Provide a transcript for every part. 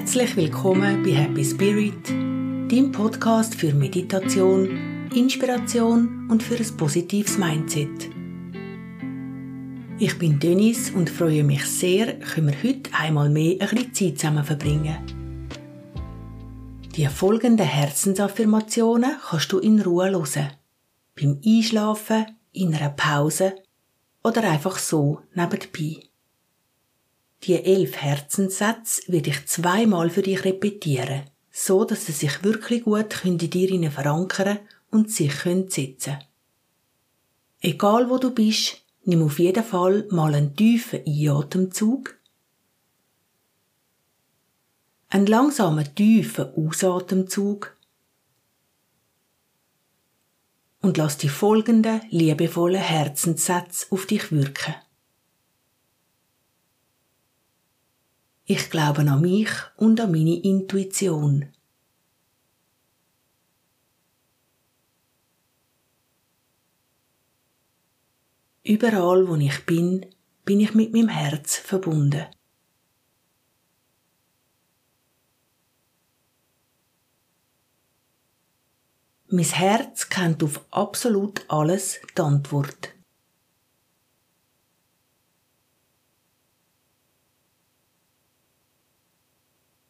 Herzlich willkommen bei Happy Spirit, dem Podcast für Meditation, Inspiration und für ein positives Mindset. Ich bin Dennis und freue mich sehr, können wir heute einmal mehr ein bisschen Zeit zusammen verbringen. Die folgenden Herzensaffirmationen kannst du in Ruhe hören. Beim Einschlafen, in einer Pause oder einfach so nebenbei. Die elf Herzenssätze werde ich zweimal für dich repetieren, so dass sie sich wirklich gut in dir verankern und sich setzen. Egal wo du bist, nimm auf jeden Fall mal einen tiefen Einatemzug, einen langsamen tiefen Ausatemzug. Und lass die folgenden liebevollen Herzenssätze auf dich wirken. Ich glaube an mich und an meine Intuition. Überall, wo ich bin, bin ich mit meinem Herz verbunden. Mein Herz kennt auf absolut alles die Antwort.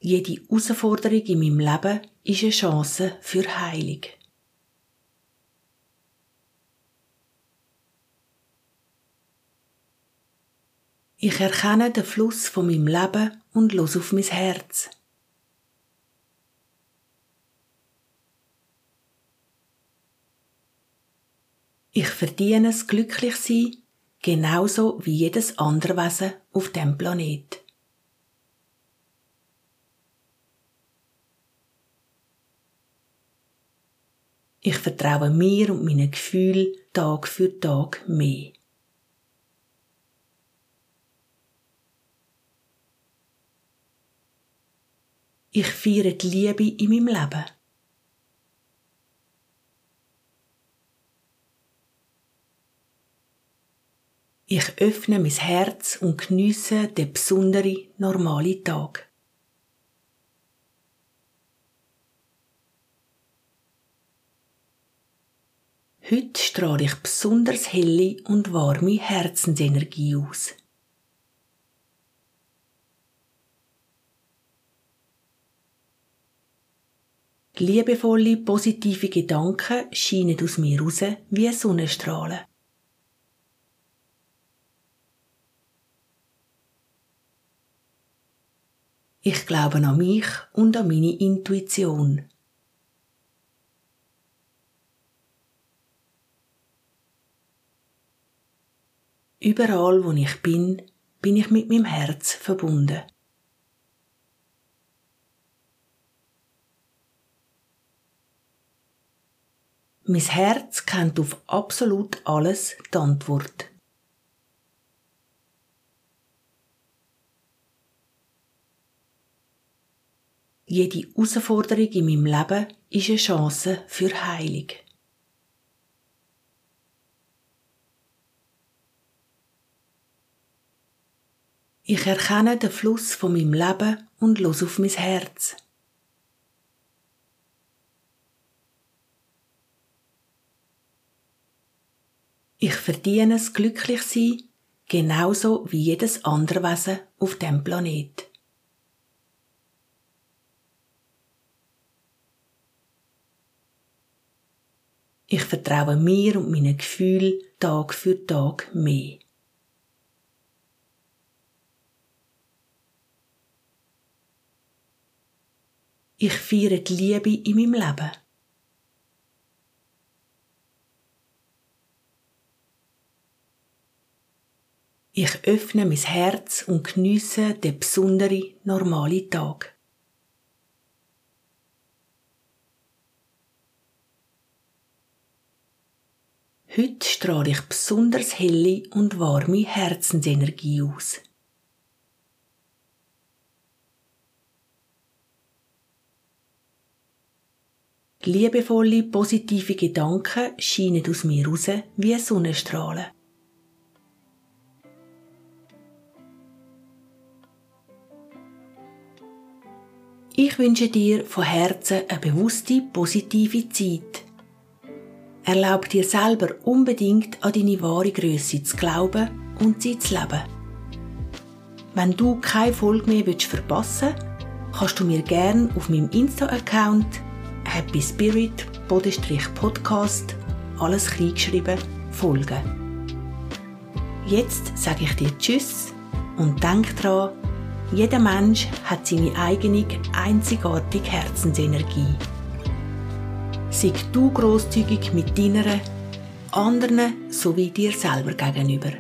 Jede Herausforderung in meinem Leben ist eine Chance für Heilung. Ich erkenne den Fluss von meinem Leben und los auf mein Herz. Ich verdiene es glücklich sein, genauso wie jedes andere Wesen auf dem Planet. Ich vertraue mir und meinen Gefühlen Tag für Tag mehr. Ich feiere die Liebe in meinem Leben. Ich öffne mein Herz und geniesse den besonderen, normalen Tag. Heute strahle ich besonders helle und warme Herzensenergie aus. Liebevolle, positive Gedanken scheinen aus mir raus wie Sonnenstrahlen. Ich glaube an mich und an meine Intuition. Überall, wo ich bin, bin ich mit meinem Herz verbunden. Mein Herz kennt auf absolut alles die Antwort. Jede Herausforderung in meinem Leben ist eine Chance für Heilung. Ich erkenne den Fluss von meinem Leben und los auf mein Herz. Ich verdiene es glücklich sein, genauso wie jedes andere Wesen auf dem Planet. Ich vertraue mir und meinen Gefühlen Tag für Tag mehr. Ich feiere die Liebe in meinem Leben. Ich öffne mein Herz und geniesse den besonderen, normalen Tag. Heute strahle ich besonders helle und warme Herzensenergie aus. Liebevolle, positive Gedanken scheinen aus mir raus wie Sonnenstrahlen. Ich wünsche dir von Herzen eine bewusste, positive Zeit. Erlaub dir selber unbedingt an deine wahre Größe zu glauben und sie zu leben. Wenn du keine Folge mehr verpassen willst, kannst du mir gerne auf meinem Insta-Account Happy Spirit Podcast alles kleingeschrieben folgen. Jetzt sage ich dir Tschüss und denk dran, jeder Mensch hat seine eigene, einzigartige Herzensenergie. Sei du großzügig mit deiner, anderen sowie dir selber gegenüber.